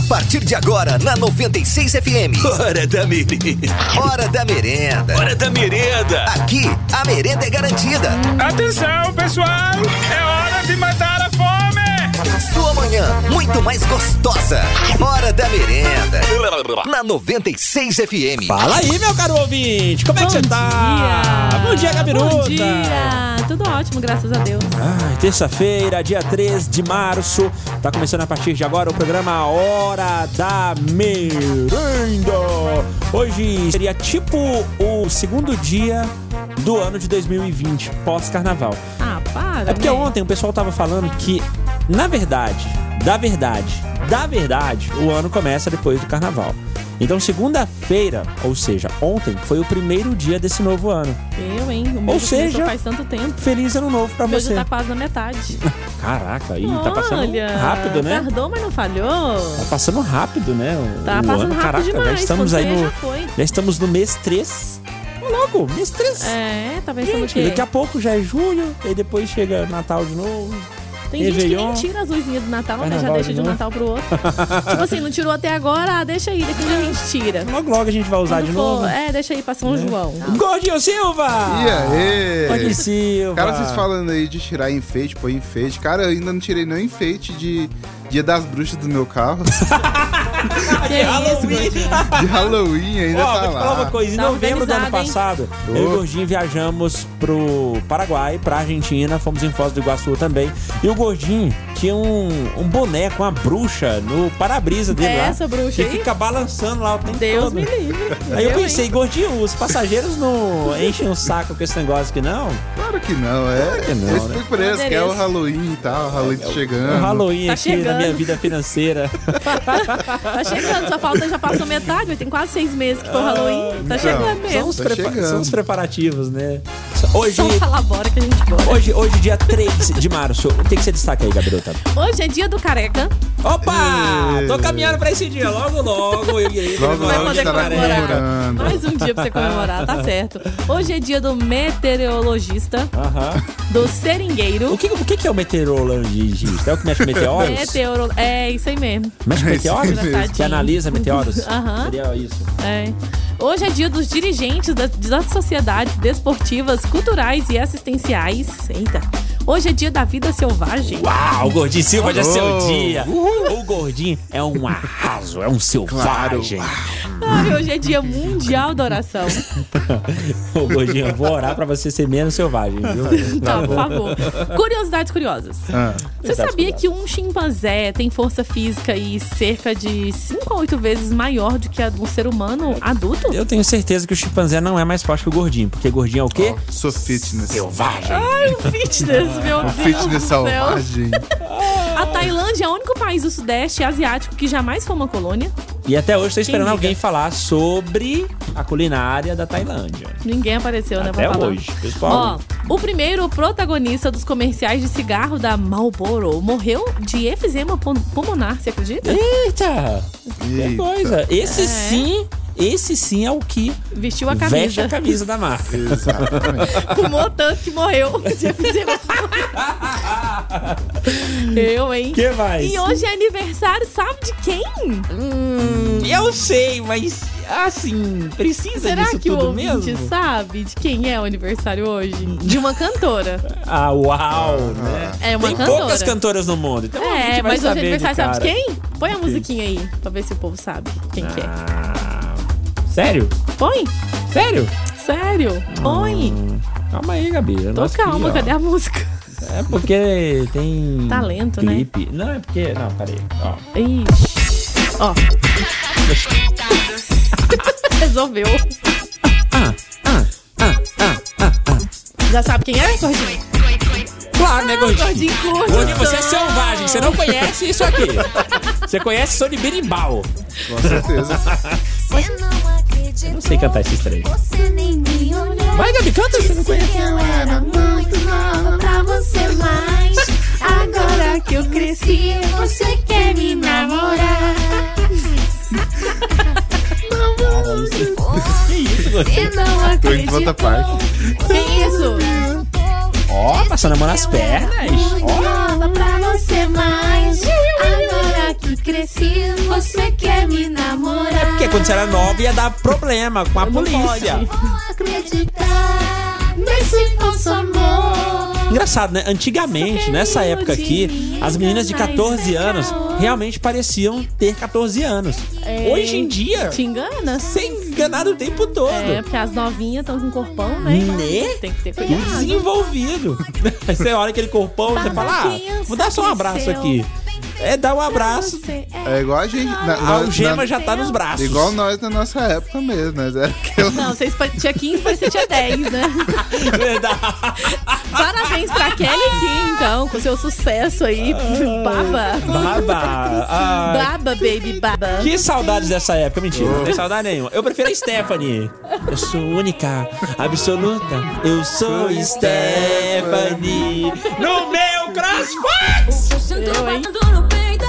A partir de agora, na 96 FM. Hora da merenda. Hora da merenda. Hora da merenda. Aqui, a merenda é garantida. Atenção, pessoal! É hora de matar a fome! Sua manhã, muito mais gostosa. Hora da merenda. Na 96 FM. Fala aí, meu caro ouvinte. Como é que você tá? dia. Bom dia, Gabiruta. Bom dia. Tudo ótimo, graças a Deus. Ai, terça-feira, dia 3 de março. Tá começando a partir de agora o programa Hora da Merenda. Hoje seria tipo o segundo dia do ano de 2020, pós-carnaval. Ah, para. É porque né? ontem o pessoal tava falando que, na verdade, da verdade, da verdade, o ano começa depois do carnaval. Então, segunda-feira, ou seja, ontem, foi o primeiro dia desse novo ano. Eu, hein? O meu Ou seja, faz tanto tempo. Feliz ano novo pra O meu você. já tá quase na metade. Caraca, aí tá passando rápido, né? Tardou, mas não falhou. Tá passando rápido, né? O, Tá o passando ano. rápido Caraca, demais. já estamos aí no. Já. Já estamos no mês 3. Logo, mês 3. É, tá pensando o Gente, daqui a pouco já é junho, e depois chega Natal de novo. Tem gente que nem tira as luzinhas do Natal, né? Já Carnaval deixa de de um. Natal pro outro. tipo assim, não tirou até agora, ah, deixa aí, daqui a gente tira. Logo, logo a gente vai usar Quando de for- novo. É, deixa aí pra São João. Gordinho Silva! E aí? Gordinho Silva! Cara, vocês falando aí de tirar enfeite, pôr enfeite. Cara, eu ainda não tirei nenhum enfeite de Dia das Bruxas do meu carro. Isso, gordinho? De Halloween ainda Ó, tá vou te falar uma coisa. Em Tá novembro do ano hein? passado, eu e o Gordinho viajamos pro Paraguai, pra Argentina, fomos em Foz do Iguaçu também. E o Gordinho tinha um, um boneco, uma bruxa no para-brisa dele É lá. essa bruxa que aí? fica balançando lá o tempo Deus todo. me livre. Aí eu hein? pensei, Gordinho, os passageiros não enchem o saco com esse negócio aqui, não? Claro que não, é. que não, eu né? explico pra eles que é o Halloween e tal, o Halloween tá chegando. O Halloween Tá aqui na chegando. Minha vida financeira. Tá chegando, só falta, já passou metade, tem quase seis meses que foi o Halloween. Tá então, chegando São mesmo. os, Tá prepa- chegando. são os preparativos, né? Hoje, Só falar bora que a gente bora. hoje, hoje, dia 3 de março. O que, que você destaca aí, Gabriota? Hoje é dia do careca. Opa! Tô caminhando pra esse dia. Logo, logo eu Logo, Vai poder comemorar. Mais um dia pra você comemorar, tá certo. Hoje é dia do meteorologista, Aham. do seringueiro. O, que, o que que é o meteorologista? É o que mexe com meteoros? Meteoro... É isso aí mesmo. É aí meteoros? mesmo. Que analisa meteoros? Aham. Seria isso. É. Hoje é dia dos dirigentes das, das sociedades desportivas, culturais e assistenciais. Eita. Hoje é dia da vida selvagem. Uau, o Gordinho Silva já é seu Oh. dia. O Gordinho é um arraso, é um selvagem. Ai, hoje é dia mundial da oração. Ô, Gordinho, eu vou orar pra você ser menos selvagem, viu? Tá, por favor. Curiosidades curiosas. Ah, Você sabia que um chimpanzé tem força física e cerca de 5 a 8 vezes maior do que a de um ser humano adulto? Eu tenho certeza que o chimpanzé não é mais forte que o Gordinho, porque Gordinho é o quê? ó, sou fitness. Selvagem. Ai, o fitness, meu Deus Fitness do céu. selvagem. A Tailândia é o único país do sudeste asiático que jamais foi uma colônia. E até hoje tô esperando alguém falar sobre a culinária da Tailândia. Ninguém apareceu, né, Até hoje, pessoal. Ó, o primeiro protagonista dos comerciais de cigarro da Marlboro morreu de efizema pul- pulmonar, você acredita? Eita! Que Eita. coisa. Esse É. sim, esse sim é o que Vestiu a veste camisa. a camisa da marca. Exatamente. Fumou tanto que morreu Eu, hein? que mais? E hoje é aniversário, sabe de quem? Hum, eu sei, mas assim, precisa Será disso que o tudo ouvinte mesmo? sabe de quem é o aniversário hoje? De uma cantora. Ah, uau, né? É uma Tem cantora. poucas cantoras no mundo, então a É, gente vai mas hoje é aniversário, sabe de quem? Põe a musiquinha aí, pra ver se o povo sabe quem que é. Ah, sério? Põe? Sério? Sério? Põe. Hum, calma aí, Gabi. eu Tô nosso calma, aqui, cadê a música? É porque tem. Talento, né? clipe. Não, é porque. Não, peraí. Ó. Ixi. Ó. Resolveu. Ah, ah, ah, ah, ah, ah. Já sabe quem é, Gordinho? Claro, né, Gordinho? Gordinho curte. Gordinho, você é selvagem, você não conhece isso aqui. Você conhece de berimbau. Com certeza. Eu não sei cantar esses três. Vai, Gabi, canta, você não conhece. eu era muito nova pra você mais. Agora que eu cresci, você quer me namorar. Que isso? Você não Tô indo pra outra acreditou. parte. Que isso? Ó, passando a mão nas pernas. Nova pra você mais. Cresci, você quer me namorar. Porque quando você era nova ia dar problema com a Não polícia. pode. Vou acreditar nesse falso amor. Engraçado, né? Antigamente, nessa época aqui, as meninas de 14 anos realmente pareciam ter 14 anos. É, Hoje em dia, Te engana? você é enganado o tempo todo. É, porque as novinhas estão com corpão, né? Né? Tem que ter Tudo cuidado. desenvolvido. Aí você olha aquele corpão e você fala, ah, vou dar só um abraço aqui. É dar um abraço, Você é- igual a gente. na- a algema já tá nos braços. Igual nós na nossa época mesmo, né? Era aquela- Não, vocês tinha 15, parecia tinha 10, né? Verdade. Parabéns pra Kelly com seu sucesso aí. Baba. Baba. Ah, Baba, baby, baba. que saudades dessa época. Mentira, não tem saudade nenhuma. Eu prefiro a Stephanie. Eu sou única, absoluta. Eu sou Stephanie. No meu crossfit! Eu sinto Eu, hein? batendo no peito,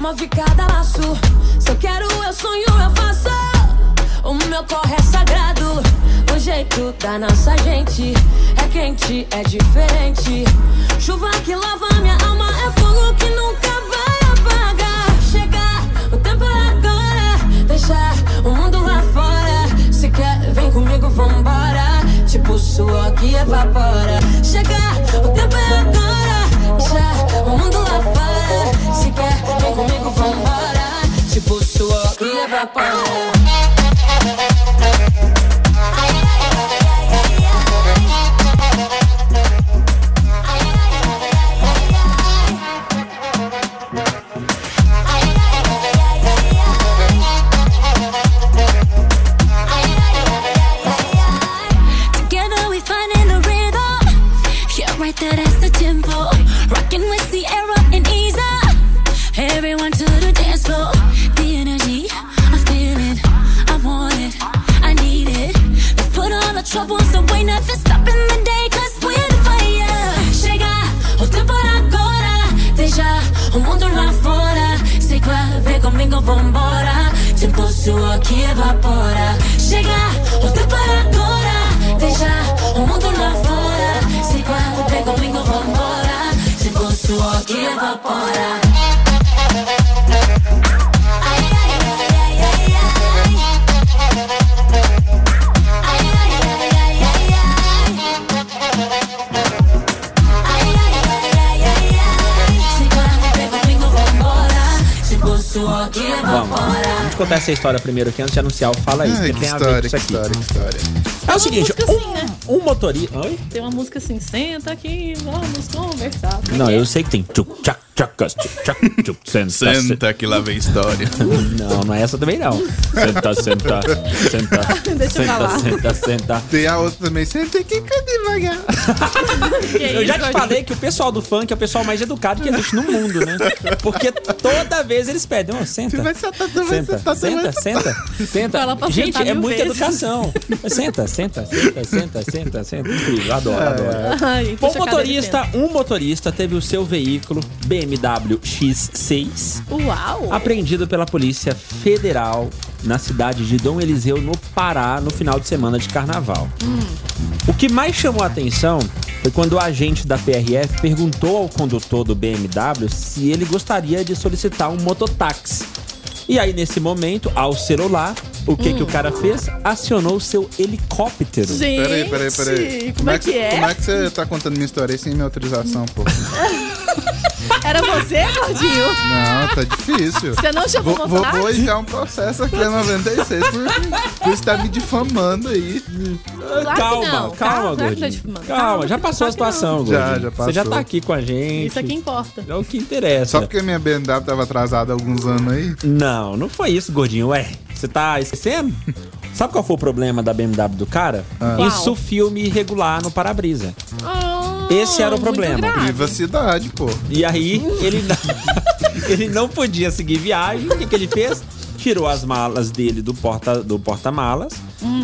move cada laço. Se eu quero, eu sonho, eu faço. O meu corre é sagrado. O jeito da nossa gente quente, é diferente. Chuva que lava minha alma é fogo que nunca vai apagar. Chegar, o tempo é agora. Deixar o mundo lá fora. Se quer, vem comigo, vambora. Tipo suor que evapora. Chegar, o tempo é agora. Deixar o mundo lá fora. Se quer, vem comigo, vambora. Tipo suor que evapora. Vamos contar essa história primeiro aqui antes de anunciar o Fala aí, Ai, porque que tem a ver com história, isso que aqui. história, que história. É o seguinte, música assim, né? um, um motorista... Oi? Tem uma música assim, senta aqui, vamos conversar. Não, eu sei que tem... tchuc, tchac, tchacas, tchac, tchuc, Senta, senta. Senta que lá vem história. Não, não é essa também não. Senta, senta, senta. Deixa eu senta, falar. Senta, senta. Tem a outra também. Senta aqui que eu devagar. Eu já te falei que o pessoal do funk é o pessoal mais educado que existe no mundo, né? Porque toda vez eles pedem, ó, senta. Vai sentar, tu vai Senta, sentar, tu vai senta, senta, senta. Fala pra Gente, sentar é mil muita vezes. educação. Senta, senta, senta, senta, senta, senta. Incrível, adoro, adoro. Ai, Bom, puxa a cadeira e motorista, um motorista teve o seu veículo BMW X6 senta. Uau! apreendido pela Polícia Federal na cidade de Dom Eliseu, no Pará, no final de semana de carnaval. O que mais chamou a atenção foi quando o agente da PRF perguntou ao condutor do BMW se ele gostaria de solicitar um mototáxi. E aí, nesse momento, ao celular, o que, que o cara fez? Acionou seu helicóptero. Gente, Peraí, peraí, peraí. como é que cê- é? Como é que você tá contando minha história aí sem minha autorização, pô? Era você, gordinho? Não, tá difícil. Você não chamou Vou, o vou, vou enviar um processo aqui a 96 por, por estar me difamando aí. Claro que calma, não. calma, Calma, claro que tá gordinho. Calma, Calma, já passou a claro que não. situação, Já, gordinho. já Você já passou. tá aqui com a gente. Isso aqui importa. É o que interessa. Só porque minha BMW tava atrasada há alguns anos aí. Não, não foi isso, gordinho. Ué, você tá esquecendo? Sabe qual foi o problema da BMW do cara? Ah. Isso filme irregular no para-brisa. Ah, Esse era o problema. Privacidade, pô. E aí ele não, ele não podia seguir viagem. O que, que ele fez? Tirou as malas dele do porta do porta-malas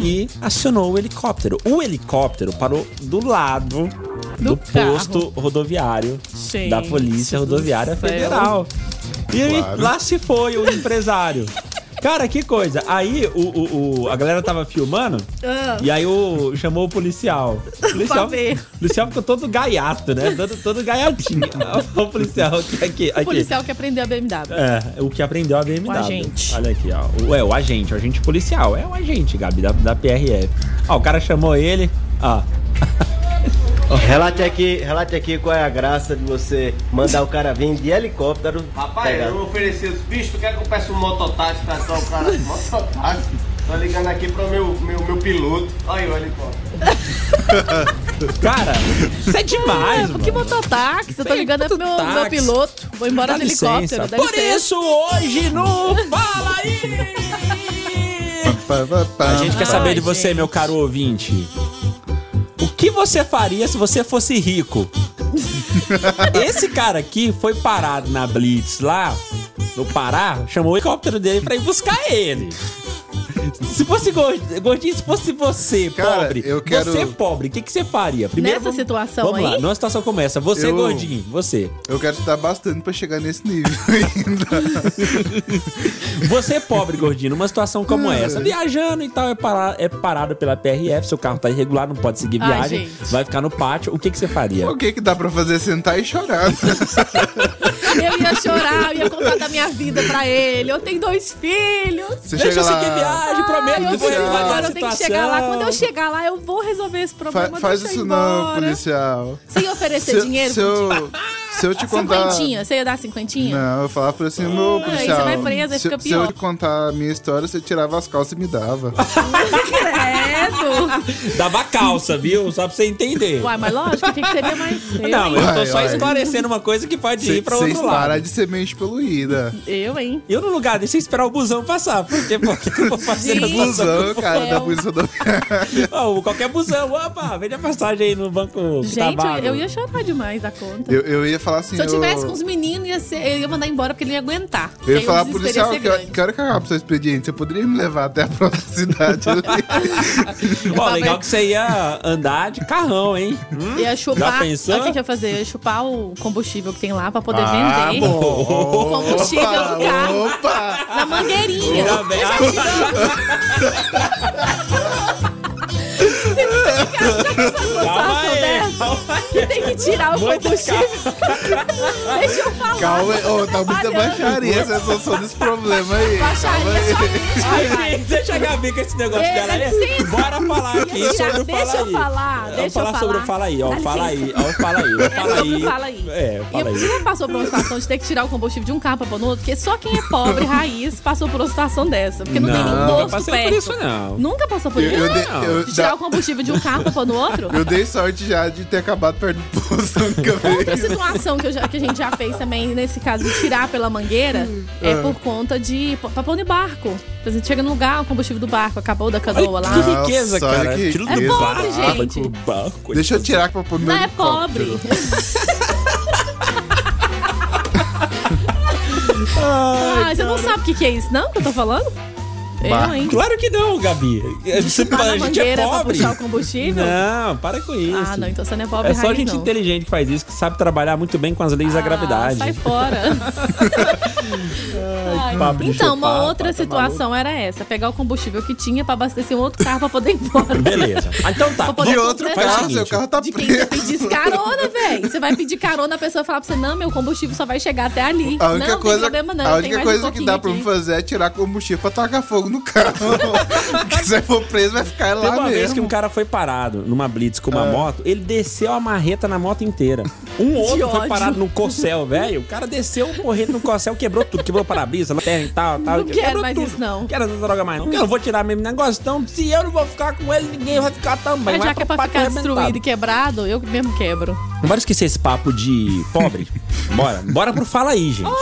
e acionou o helicóptero. O helicóptero parou do lado do, Do posto rodoviário Gente da Polícia do Rodoviária céu. Federal. E aí, Claro. lá se foi o empresário. Cara, que coisa. Aí o, o- o- a galera tava filmando Ah. e aí o, chamou o policial. O policial, o policial ficou todo gaiato, né? Todo, todo gaiatinho. o policial aqui, aqui, O policial que aprendeu a BMW. É, o que aprendeu a BMW. O agente. Olha aqui, ó. O, é, o agente, o agente policial. É o agente, Gabi, da, da PRF. Ó, o cara chamou ele, ó. Relate aqui, relate aqui qual é a graça de você mandar o cara vir de helicóptero. Rapaz, pegar. eu ofereci os bichos, tu quer que eu peça um mototáxi pra só o cara? Mototáxi? Tô ligando aqui pro meu, meu, meu piloto. Olha aí o helicóptero. Cara, isso é demais, É, que mototáxi? Eu tô ligando é pro meu, meu piloto. Vou embora no helicóptero. Por licença. isso, hoje no Fala aí! A gente quer saber de você, meu caro ouvinte. O que você faria se você fosse rico? Esse cara aqui foi parado na Blitz lá no Pará, chamou o helicóptero dele pra ir buscar ele. Se fosse Gord- gordinho, se fosse você, Cara, pobre, eu quero- você pobre, o que, que você faria? Nessa vamos- situação vamos lá, aí? numa situação como essa, você Eu- gordinho, você. Eu quero estudar bastante pra chegar nesse nível ainda. Você é pobre, gordinho, numa situação como É. essa, viajando e tal, é, para- é parado pela PRF, seu carro tá irregular, não pode seguir Ai, viagem, gente. vai ficar no pátio, o que, que você faria? O que que dá pra fazer? Sentar e chorar. Eu ia chorar, eu ia contar da minha vida pra ele. Eu tenho dois filhos. Você Deixa eu lá. seguir viagem, prometo Ai, que eu vou preciso, resolver a agora eu tenho que chegar lá. Quando eu chegar lá, eu vou resolver esse Fa- problema. faz deixa isso não, policial. Você ia oferecer Se- dinheiro? Se eu, se eu te contar. Cinquentinha? Você ia dar cinquentinha? Não, eu falava pra assim, meu aí policial. você vai preso, aí se, fica se eu pior. te contar a minha história, você tirava as calças e me dava. Credo. Dava calça, viu? Só pra você entender. Uai, mas lógico, o que que seria mais eu, Não, hein? eu tô Uai, só uai. esclarecendo uma coisa que pode ir pra outro lado. parar de semente poluída. Eu, hein? Eu, no lugar, deixa eu esperar o busão passar. Porque, porque eu vou fazer situação Busão, cara, da polícia rodoviária. Ó, qualquer busão, opa, vende a passagem aí no banco tá Gente, eu, eu ia chorar demais da conta. Eu, eu ia falar assim. Se eu tivesse com os meninos, ia ser, eu ia mandar embora porque ele ia aguentar. Eu ia o falar policial ia que, ser que hora que acaba o seu expediente? Você poderia me levar até a próxima cidade ali? Ó, legal que você ia andar de carrão, hein? Hum? Ia chupar. Já pensou? O que, que eu ia fazer? Eu ia chupar o combustível que tem lá pra poder Ah, vender. bom. O combustível do carro. Opa! Na mangueirinha. Ainda bem. Calma aí, calma aí. Tem que tirar o Muito combustível. Deixa eu falar. Calma aí, ô, tá muita baixaria essa solução desse problema aí. Baixaria Calma aí. gente, deixa a Gabi com esse negócio É, dela aí. Bora falar aqui Deixa- sobre o deixa eu aí. falar, deixa eu falar sobre o. Fala aí, ó. Fala aí, ó. o Fala aí, É Fala aí. Fala aí. É, E fala você aí. já passou por uma situação de ter que tirar o combustível de um carro pra pôr no outro? Porque só quem é pobre, raiz, passou por uma situação dessa. Porque não, tem nenhum Não, posto passei perto. por isso não. Nunca passou por Eu, isso? eu Não. eu- De tirar da- o combustível de um carro pra pôr no outro? eu dei sorte já de ter acabado perto do a única Outra situação que, eu já- que a gente já fez também, nesse caso de tirar pela mangueira, é Ah. por conta de. pôr no barco. A gente chega no lugar, o combustível do barco acabou da canoa Olha lá. que riqueza, Nossa, cara. que do É riqueza. pobre, barco, gente. barco. Deixa eu tirar pra pôr no meu Não é pobre. Ai, Ah, você não sabe o que, que é isso, não? Que eu tô falando? Bah. Eu, hein? Claro que não, Gabi. Você, Tá na a gente é mangueira pra pobre. puxar o combustível? Não, para com isso. Ah, não, então você não é pobre É só raiz, gente não. inteligente que faz isso, que sabe trabalhar muito bem com as leis da Ah, gravidade. Sai fora. Ai, de então, uma chupar, outra tá situação era essa: pegar o combustível que tinha pra abastecer um outro carro pra poder ir embora. Beleza. Ah, Então tá. De outro carro, seu seguinte. carro tá De quem você preso. pedisse carona, velho. Você vai pedir carona, a pessoa fala pra você: não, meu combustível só vai chegar até ali. A única não, coisa, tem problema não. a tem única mais um coisa que dá pra aqui. fazer é tirar combustível pra tacar fogo no carro. Porque se eu for preso, vai ficar Teve lá uma vez mesmo. que um cara foi parado numa blitz com uma Ah. moto, ele desceu a marreta na moto inteira. Um outro foi ódio. parado no corcel, velho. O cara desceu o porrete no corcel, quebrou tudo, quebrou o para-brisa, lanterna e tal, tal. Não quero quebrou mais tudo. isso, não. Não quero essa droga mais, não. Eu não vou tirar mesmo negócio, então se eu não vou ficar com ele, ninguém vai ficar também. Mas Vai já que é pra ficar destruído e quebrado, eu mesmo quebro. Bora esquecer esse papo de pobre. Bora. Bora pro Fala aí, gente. Oi!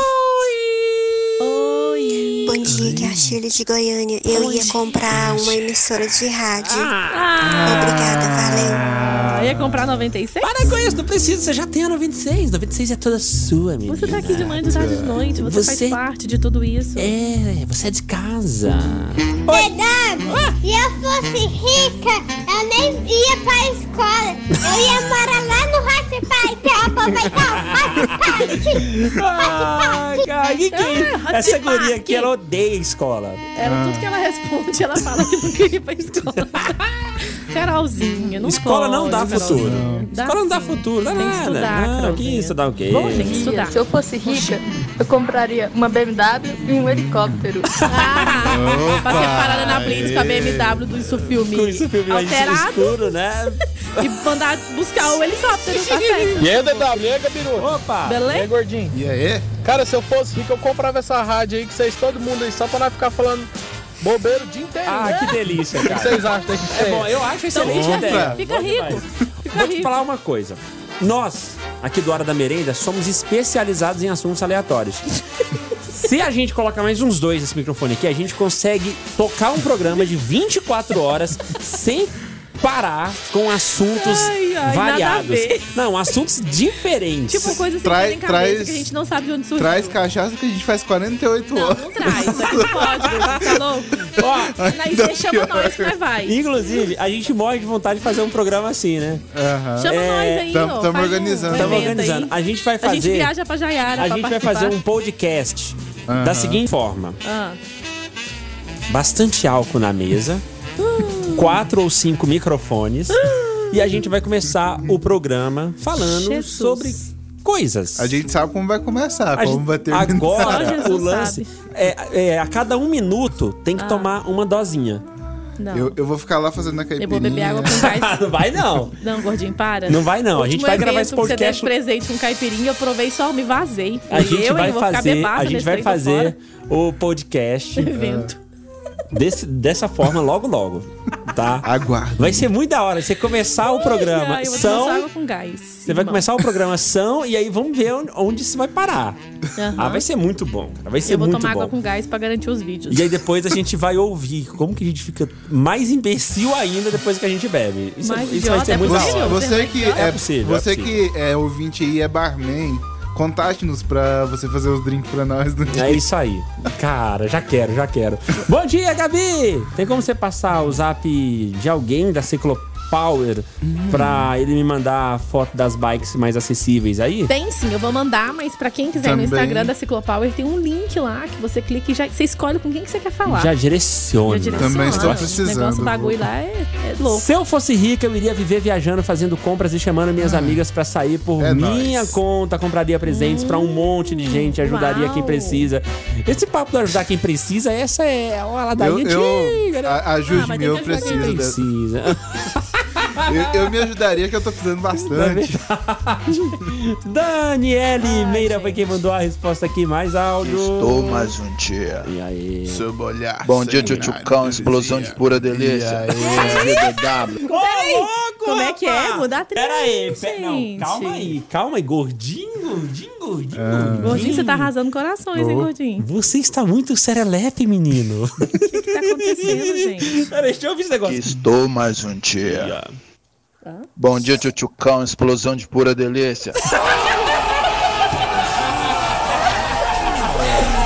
Bom dia, que é a Shirley de Goiânia. Eu ia comprar uma emissora de rádio. Ah, Obrigada, valeu. Ah, ia comprar 96? Para com isso, não precisa, você já tem a 96. 96 é toda sua, menina. Você tá aqui de manhã, de tarde, de noite. Você, Você- faz parte de tudo isso. É, você é de casa. Verdade, se eu fosse rica, eu nem ia pra escola. Eu ia morar lá no Hot Park pra aproveitar o Hot Park. Ai, cara, que que é isso? Ah, Essa guria aqui, ela odeia escola. Ela, tudo que ela responde, ela fala que não queria ir pra escola. Carolzinha, não escola não dá futuro. Dá escola não dá futuro, dá Tem que nada. estudar, não, que estudar o quê? Bom, tem que estudar. Se eu fosse rica, eu compraria uma BMW e um helicóptero. Ah, pra ser parada na Blitz com a. BMW do isso filme, Com isso, filme alterado escuro, né? e mandar buscar o helicóptero, tá certo? E aí, DW, e aí, Gabiru? Opa! E aí, Beleza? gordinho? E aí? Cara, se eu fosse rico, eu comprava essa rádio aí que vocês, todo mundo aí, só pra nós ficar falando bobeiro o dia inteiro. Ah, né? que delícia, O que cara. vocês acham desse É bom, eu acho excelente Então, ideia. fica rico. Fica Vou te falar uma coisa. Nós, aqui do Hora da Merenda, somos especializados em assuntos aleatórios. Se a gente colocar mais uns dois nesse microfone aqui, a gente consegue tocar um programa de 24 horas sem parar com assuntos Ai, ai, nada a variados. ver. Não, assuntos diferentes. Tipo, coisa sem Traz- traz- que a gente não sabe de onde surgiu. Traz cachaça que a gente faz 48 Não, horas. não traz. Isso aqui não pode, tá louco? Ó, Aí você chama nós que nós vai. inclusive, a gente morre de vontade de fazer um programa assim, né? Aham. Chama É, nós aí, tam- um- organizando. Um Estamos evento organizando. Aí. A gente vai A fazer. gente viaja pra Jaiara a pra gente vai participar. fazer um podcast da seguinte forma: Ah. bastante álcool na mesa, quatro ou cinco microfones, e a gente vai começar o programa falando Jesus. sobre coisas. A gente sabe como vai começar, A como gente- vai terminar. Agora, o lance é, é, a cada um minuto tem que Ah. tomar uma dosinha. Não. Eu, eu vou ficar lá fazendo a Eu caipirinha. vou beber água com gás. não vai não. Não, gordinho, para. Não vai não. A gente vai gravar esse podcast. Você deu de presente com caipirinha, eu provei só, me vazei. A gente eu, vai hein? Vou ficar fazer, a gente vai fazer o podcast. Evento. Desse, dessa forma logo logo, tá? Aguardo. Vai ser muito da hora você começar o programa Ai, são água com gás. Você vai começar o programa são e aí vamos ver onde, isso vai parar. Aham. Ah, vai ser muito bom, cara. Vai ser Eu vou muito tomar bom. água com gás pra garantir os vídeos. E aí depois a gente vai ouvir como que a gente fica mais imbecil ainda depois que a gente bebe. Isso, Mais isso vai ser é muito da possível. hora. Você que É é, possível, é você possível. que é ouvinte aí, é barman, contate-nos pra você fazer os drinks pra nós no dia. É isso aí. Cara, já quero, já quero. Bom dia, Gabi! Tem como você passar o zap de alguém da Ciclopower pra ele me mandar a foto das bikes mais acessíveis aí? Tem sim, eu vou mandar, mas pra quem quiser Também. no Instagram da Ciclopower tem um link lá que você clica e já, você escolhe com quem que você quer falar. Já direciona. Já direciona. Também estou O precisando, negócio, o bagulho vou- lá é, é louco. Se eu fosse rica, eu iria viver viajando, fazendo compras e chamando minhas amigas pra sair por É minha nóis. conta, compraria presentes pra um monte de gente, ajudaria Uau. quem precisa. Esse papo de ajudar quem precisa, essa é a ladainha Eu, eu, antiga, né? a- Ah, ajude-me, tem eu quem preciso. dessa- Precisa. Eu, eu me ajudaria que eu tô precisando bastante. Daniele Meira foi quem mandou a resposta aqui, mais áudio. Estou mais um dia. E aí? Sob olhar. Bom dia, Tchutchucão, explosão de pura delícia. E aí? DW. Ô, louco, Como é que é? rapaz! Muda a trilha, Pera aí, pe- não, calma aí, calma aí, gordinho, gordinho, gordinho, Ah. gordinho. Gordinho, você tá arrasando corações, hein, Oh. gordinho? Você está muito serelepe, menino. O que, que tá acontecendo, gente? Pera, deixa eu ouvir esse negócio. Estou mais um dia. Bom dia, Tchutchucão, explosão de pura delícia.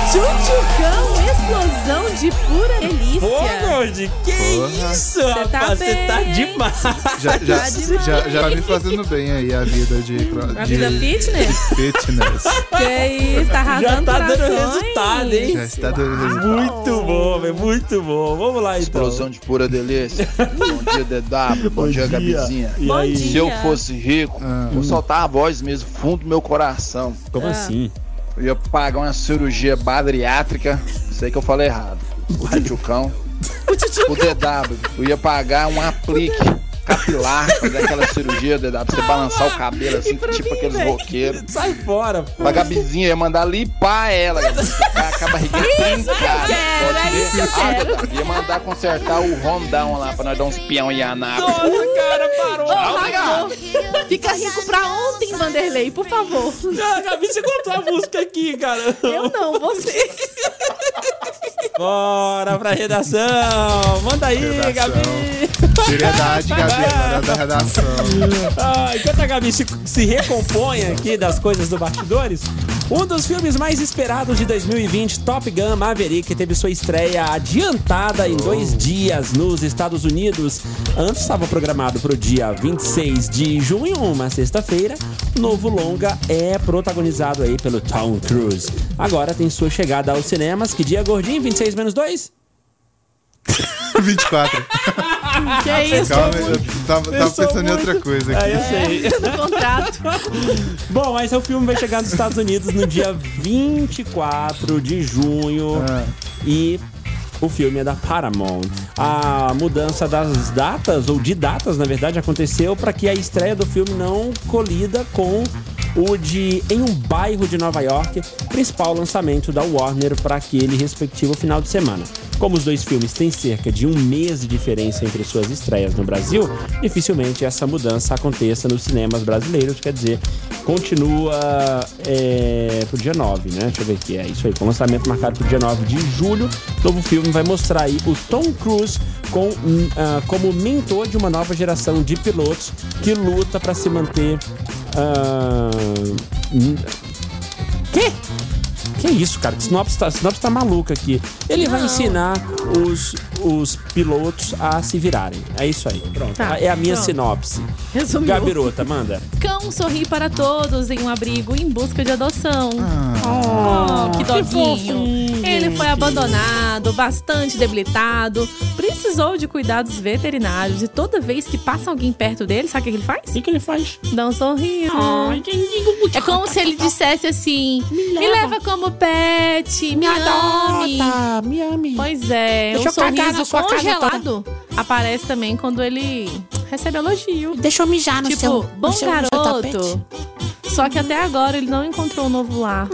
Tchutchucão, explosão de pura delícia. Pô, gordinho, que Porra. isso, Você rapaz? tá Você tá hein? demais. Já, já, Tá demais. já, já tá me fazendo bem aí a vida de, A de vida fitness? fitness. Que isso, tá Já arrasando tá dando resultado, hein? Já está dando resultado. Muito bom, velho, muito bom. Vamos lá, então. Explosão de pura delícia. Bom dia, DW. Bom, dia, Gabizinha. E Bom aí? dia. Se eu fosse rico, Ah. vou soltar a voz mesmo, fundo do meu coração. Como assim? Eu ia pagar uma cirurgia bariátrica. Sei que eu falei errado. O Tchutchucão. O DW. Eu ia pagar um aplique capilar, fazer aquela cirurgia, DW, pra você balançar o cabelo assim, tipo mim, aqueles velho? roqueiros. Sai fora, pô. Pra Gabizinha, ia mandar limpar ela, com a barriguinha trincada. quero, Pode é ver? isso que eu Ah, quero. Ia mandar consertar o rondão lá pra nós dar uns peão em Anápolis. Nossa, cara, parou. Ô, arrasou. Fica rico pra ontem, Vanderlei, por favor. Ah, Gabi, você contou a música aqui, cara. Eu não, você. Bora pra redação. Manda aí, Redação. Gabi. Seriedade, Gabi, agora da redação. Ah, enquanto a Gabi se, se recompõe aqui das coisas do bastidores, um dos filmes mais esperados de 2020, Top Gun Maverick, teve sua estreia adiantada em dois dias nos Estados Unidos. Antes estava programado para o dia 26 de junho, uma sexta-feira. Novo longa é protagonizado aí pelo Tom Cruise. Agora tem sua chegada aos cinemas. Que dia, gordinho? 26 menos 2? 24. Que é isso? Calma, eu tava, tava Pensou pensando em muito. outra coisa É, aqui. eu sei. No contrato. Bom, mas o filme vai chegar nos Estados Unidos no dia 24 de junho. E o filme é da Paramount. A mudança das datas, ou de datas, na verdade, aconteceu para que a estreia do filme não colida com o de Em um Bairro de Nova York, principal lançamento da Warner para aquele respectivo final de semana. Como os dois filmes têm cerca de um mês de diferença entre suas estreias no Brasil, dificilmente essa mudança aconteça nos cinemas brasileiros, quer dizer, continua é, pro dia 9, né? Deixa eu ver aqui, é isso aí, com lançamento marcado pro dia 9 de julho. Novo filme vai mostrar aí o Tom Cruise com, ah, como mentor de uma nova geração de pilotos que luta para se manter. ah, hum, que? Que isso, cara? Que sinopse tá, sinopse tá maluca aqui. Ele vai Não. ensinar os, os pilotos a se virarem. É isso aí. Pronto. Tá, é a minha pronto. sinopse. Resumiu. Gabirota, manda. Cão sorri para todos em um abrigo em busca de adoção. Ah. Oh, que doguinho. Ele foi abandonado, bastante debilitado, precisou de cuidados veterinários e toda vez que passa alguém perto dele, sabe o que ele faz? O que, que ele faz? Dá um sorriso. é como se ele dissesse assim: Me, leva. como pet, me, ame. me ame. Pois é, Deixa um sorriso congelado aparece também quando ele recebe elogio. Deixa eu mijar no tipo, seu bom no seu, no seu garoto. Só que até agora ele não encontrou um novo lar.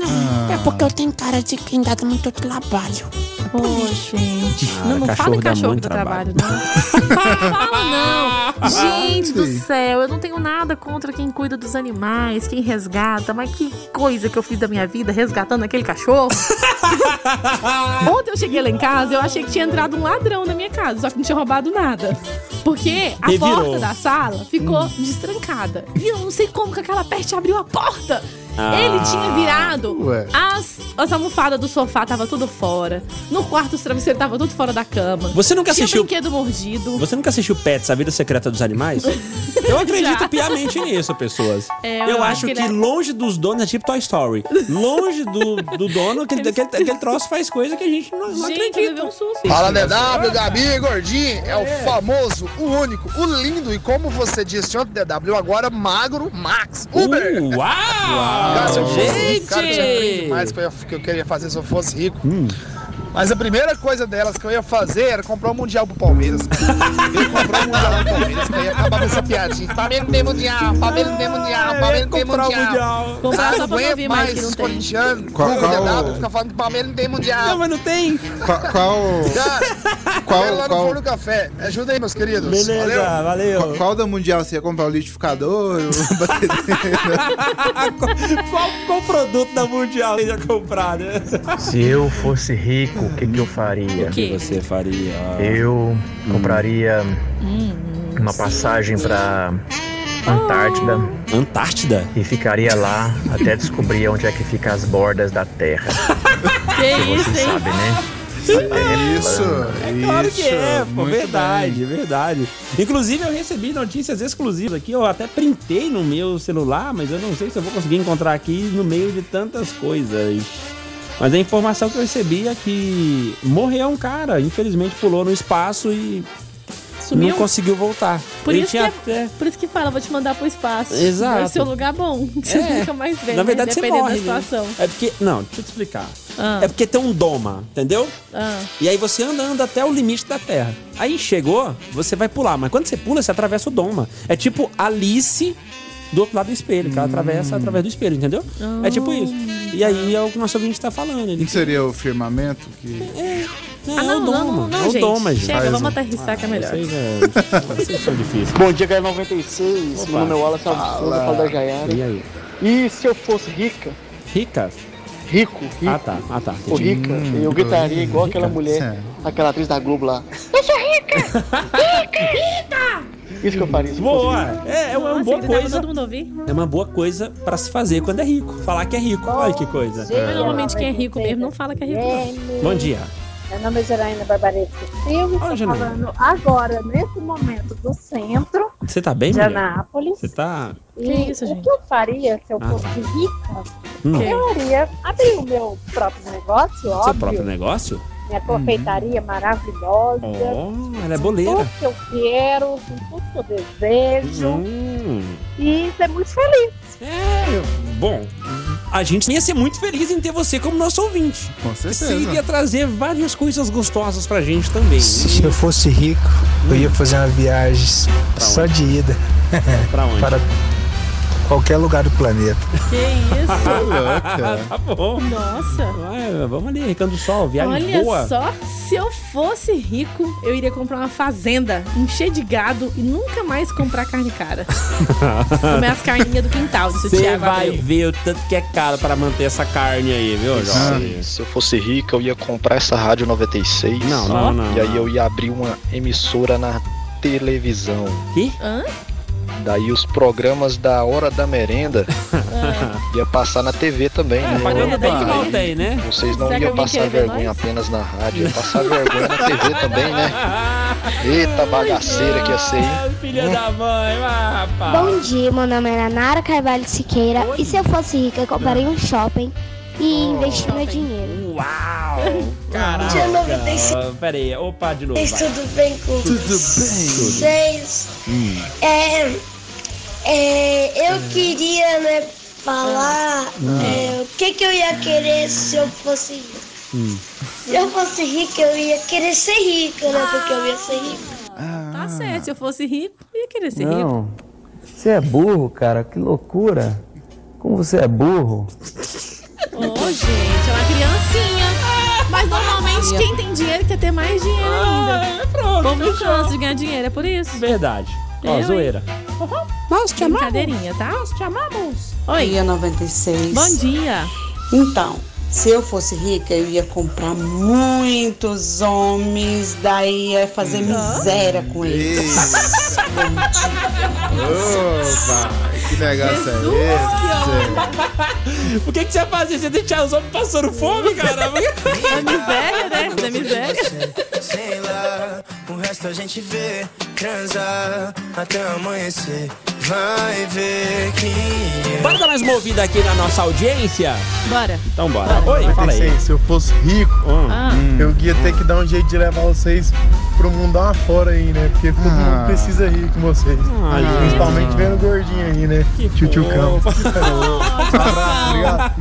É porque eu tenho cara de quem dá muito trabalho. Ô, gente. Cara, não, não fala cachorro em dá cachorro do trabalho, não. fala não. Gente do céu, eu não tenho nada contra quem cuida dos animais, quem resgata, mas que coisa que eu fiz da minha vida resgatando aquele cachorro. Ontem eu cheguei lá em casa, eu achei que tinha entrado um ladrão na minha casa, só que não tinha roubado nada. Porque a Revirou. porta da sala ficou destrancada. E eu não sei como que aquela peste abriu a porta. Ah. Ele tinha virado Ué. as, as almofadas do sofá tava tudo fora. No quarto os travesseiros tava tudo fora da cama. Você nunca Tinha assistiu- brinquedo mordido. Você nunca assistiu Pets, a vida secreta dos animais? Eu acredito Já. piamente nisso, pessoas. É, eu, eu acho acho que, que ele é- longe dos donos é tipo Toy Story. Longe do, do dono, aquele, aquele, aquele troço faz coisa que a gente não, não Gente, acredita. um susto. Fala DW, Gabi, gordinho, é o famoso, o único, o lindo e como você disse ontem, DW, agora magro Max Uber. Uh, uau! Cara, se eu fosse Gente! rico, cara, tinha três mais que eu, ia- que eu queria fazer se eu fosse rico. Mas a primeira coisa delas que eu ia fazer era comprar um Mundial pro Palmeiras. Eu ia comprar um Mundial pro Palmeiras, que ia acabar com essa piadinha. Palmeiras não tem Mundial, Palmeiras não tem Mundial, Palmeiras não tem comprar o Mundial. Comprar Ah, só pra ouvir mais mais que não tem. corintianos, Qual- qual- DW, fica falando que Palmeiras não tem Mundial. Não, mas não tem. Qual. Qual, Qual- lá no qual- do Café. Ajuda aí, meus queridos. Beleza, Valeu. valeu. qual, qual da Mundial você ia comprar? O liquidificador? O qual, qual produto da Mundial você ia comprar, né? Se eu fosse rico, o que, que eu faria? O que você faria? Eu compraria uma passagem para Antártida. Antártida? E ficaria lá até descobrir onde é que fica as bordas da Terra. Que Porque isso, você hein? sabe, né? A Terra é Isso, plana. É claro que é, pô, verdade, bem. verdade. Inclusive, eu recebi notícias exclusivas aqui, eu até printei no meu celular, mas eu não sei se eu vou conseguir encontrar aqui no meio de tantas coisas. Mas a informação que eu recebi é que morreu um cara, infelizmente pulou no espaço e Sumiu? não conseguiu voltar. Por Ele isso, que é, por isso que fala, vou te mandar pro espaço. Exato. Vai ser um lugar bom. Que você É. nunca mais vê, Na verdade, né? você morre, da né? situação. É porque. Não, deixa eu te explicar. Ah. É porque tem um doma, entendeu? Ah. E aí você anda, anda até o limite da Terra. Aí chegou, você vai pular. Mas quando você pula, você atravessa o doma. É tipo Alice do outro lado do espelho, que ela atravessa através do espelho, entendeu? É tipo isso. E aí é o que o nosso ouvinte tá falando. Ele Não seria o firmamento que. Não, Ah, é o não, doma. não, não, não, é o gente. doma, gente. Chega, vamos um- aterrissar que é melhor. Vocês, é, vocês são difíceis. Bom dia, Gaia 96. Meu nome é Wallace Alves, eu falo da Gaiara. E aí? E se eu fosse rica, Rica? rico, rico, Ah, tá. Ah, tá. ou rica, eu gritaria igual aquela rica, mulher, certo. aquela atriz da Globo lá. Eu sou rica! Rica! Rica! Isso que eu faria. Boa! É, é uma Nossa, boa pra coisa. todo mundo ouvir. É uma boa coisa pra se fazer quando é rico. Falar que é rico. Olha que coisa. Mas normalmente quem é rico mesmo não fala que é rico. não. Bom dia. Meu nome é Janaína Barbareto Silva, estou Janaína. falando agora, nesse momento, do centro Você tá bem, de mulher? Anápolis. Você tá. E Que isso, o gente? que eu faria se eu Ah, fosse tá. rica? Hum. Eu iria abrir o meu próprio negócio, Seu óbvio. próprio negócio? Minha confeitaria maravilhosa. Oh, ela é com boleira. Tudo que eu quero, com tudo que eu desejo. Hum. E ser muito feliz. É, bom, a gente ia ser muito feliz em ter você como nosso ouvinte. Com Você certeza. iria trazer várias coisas gostosas pra gente também. Se eu fosse rico, eu ia fazer uma viagem só de ida. Pra onde? Para qualquer lugar do planeta. Que isso? tá bom. Nossa. Vai, vamos ali, Recanto do Sol, viagem Olha boa. só, se eu fosse rico, eu iria comprar uma fazenda, encher de gado e nunca mais comprar carne cara. Comer as carninhas do quintal, disse Você vai ver o tanto que é caro pra manter essa carne aí, viu, Jorge? Se, se eu fosse rico, eu ia comprar essa rádio 96. Não, não, não, E aí não. eu ia abrir uma emissora na televisão. Que? Hã? Daí os programas da Hora da Merenda ia passar na TV também, né? Pagando bem que mal tem, né? Vocês não Será iam passar vergonha nós? apenas na rádio, ia passar vergonha na TV também, né? Eita bagaceira que ia ser, hein? Filha da mãe, rapaz. Bom dia, meu nome é Nara Carvalho Siqueira e se eu fosse rica, eu compraria um shopping e investir meu dinheiro. Uau! Caraca! Dia 96. Pera aí, opa, de novo. vai. Tudo bem com Tudo bem. vocês? Hum. É, é, eu queria né, falar Hum. é, o que, que eu ia querer se eu fosse rica. Hum. Se eu fosse rica, eu ia querer ser rica, né? Porque eu ia ser rica. Tá certo, se eu fosse rico, eu ia querer ser rico. Não, você é burro, cara, que loucura. Como você é burro? Gente, é uma criancinha. Mas normalmente quem tem dinheiro quer ter mais dinheiro ainda. É, pronto, O povo não fechou. cansa de ganhar dinheiro, é por isso. Verdade. Ó, Eu, hein? zoeira. Nós te amamos. Brincadeirinha, tá? Nós te amamos. Oi. Dia 96. Bom dia. Então, se eu fosse rica, eu ia comprar muitos homens, daí ia fazer miséria com eles. Opa, que negócio é esse? O que, que você ia fazer? Você deixar os homens passando fome, caramba? Da miséria, né? Da miséria. Sei lá, o resto a gente vê, transa até amanhecer. Vai ver que. Bora dar mais uma ouvida aqui na nossa audiência? Bora. Então bora. Oi, fala aí. Se eu fosse rico, Ah. eu ia ter que dar um jeito de levar vocês pro mundão afora aí, né? Porque todo Ah. mundo precisa rir com vocês. Ah, Principalmente gente. vendo o gordinho aí, né? Tchutchucão. Obrigado.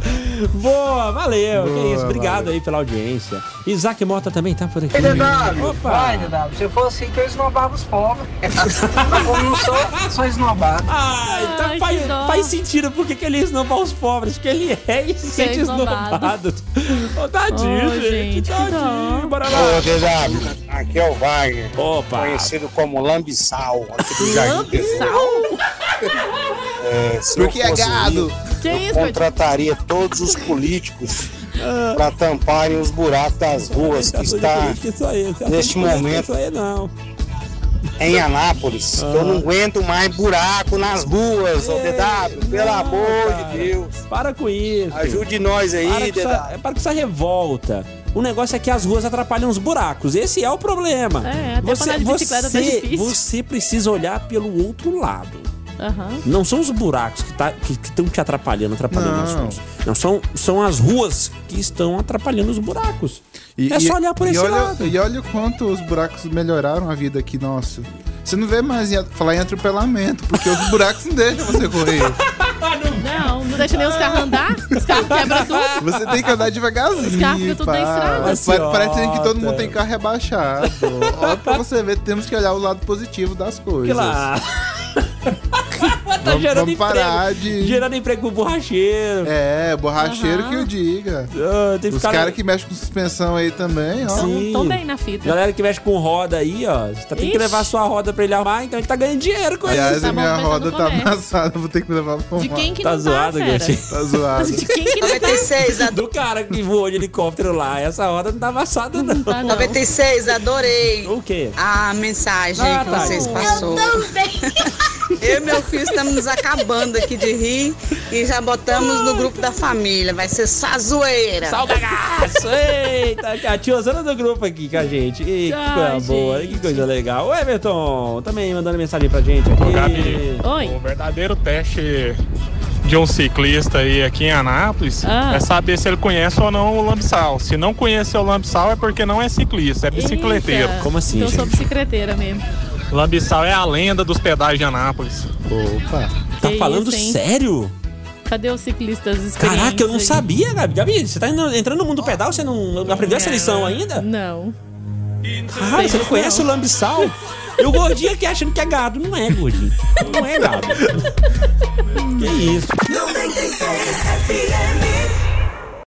Boa, valeu. que Boa, isso, obrigado aí pela audiência. Isaac Mota também tá por aqui. Ei, DW, Opa! vai, DW, se eu fosse rico, eu esnobava os pobres. Como não sou, sou esnobado. Ah, então Ai, faz, faz sentido porque que ele esnoba os pobres, porque ele é e se sente esnobado. Ô, tadinho, Ô, gente, tadinho. Bora lá. Ô, DW, aqui é o Wagner. Opa. Conhecido como Lambissal, aqui do Jardim. É, se Porque eu é fosse gado. Que eu isso, contrataria todos os políticos para tamparem os buracos das ruas que está neste momento Isso aí não. Em Anápolis. Eu não aguento mais buraco nas ruas, ô DW. Pelo amor de Deus. Para com isso. Ajude nós aí, para DW. essa, para com essa revolta. O negócio é que as ruas atrapalham os buracos. Esse é o problema. É, até andar de bicicleta tá você, difícil. você precisa olhar pelo outro lado. Aham. Não são os buracos que tá, estão te atrapalhando, atrapalhando as Não. ruas. Não, são, são as ruas que estão atrapalhando os buracos. É só olhar por e esse olha, lado. E olha o quanto os buracos melhoraram a vida aqui, nossa. Você não vê mais em, falar em atropelamento, porque os buracos não deixam você correr. Não, não deixa nem os carros andar. Os carros quebram tudo. Você tem que andar devagarzinho. Os carros ficam tudo na estrada. Pa- Parece que todo mundo tem carro rebaixado. Olha pra você ver, temos que olhar o lado positivo das coisas. Claro. tá Vamos- gerando vamos emprego. parar de- Gerando emprego pro borracheiro. É, borracheiro Aham. que o diga. Ah, tem que Os caras que mexem com suspensão aí também, ó. Sim. Tão bem na fita. Galera que mexe com roda aí, ó. Você tá- tem que levar a sua roda pra ele arrumar, então ele tá ganhando dinheiro com Aliás, isso. a minha roda tá amassada, vou ter que levar pra De uma. quem que Tá não zoado, tá, fera? Gretchen? Tá zoado. De quem que não tá? 96, a... Do cara que voou de helicóptero lá. Essa roda não tá amassada, não. Tá, não. 96, adorei O quê? a mensagem Ah, que tá. vocês Eu passou. também. Eu e meu filho estamos nos acabando aqui de rir e já botamos no grupo da família. Vai ser só zoeira. Sal bagaço! Eita, a tiozana do grupo aqui com a gente. Ih, que coisa boa, gente. que coisa legal. O Everton também mandando mensagem pra gente aqui. Gabi. Oi. O verdadeiro teste de um ciclista aí aqui em Anápolis Ah. é saber se ele conhece ou não o lambsal. Se não conhecer o lambsal é porque não é ciclista, é bicicleteiro. Eita. Como assim, Então eu sou bicicleteira mesmo. Lambsal é a lenda dos pedais de Anápolis. Opa. Tá Que falando isso, sério? Cadê os ciclistas experientes? Caraca, eu não aí? sabia, Gabi. Gabi, você tá entrando no mundo do pedal, você não aprendeu essa lição ainda? Não. Cara, você não conhece o lambisal? E o gordinho aqui achando que é gado. Não é, gordinho. Não é gado. que isso. 96 FM.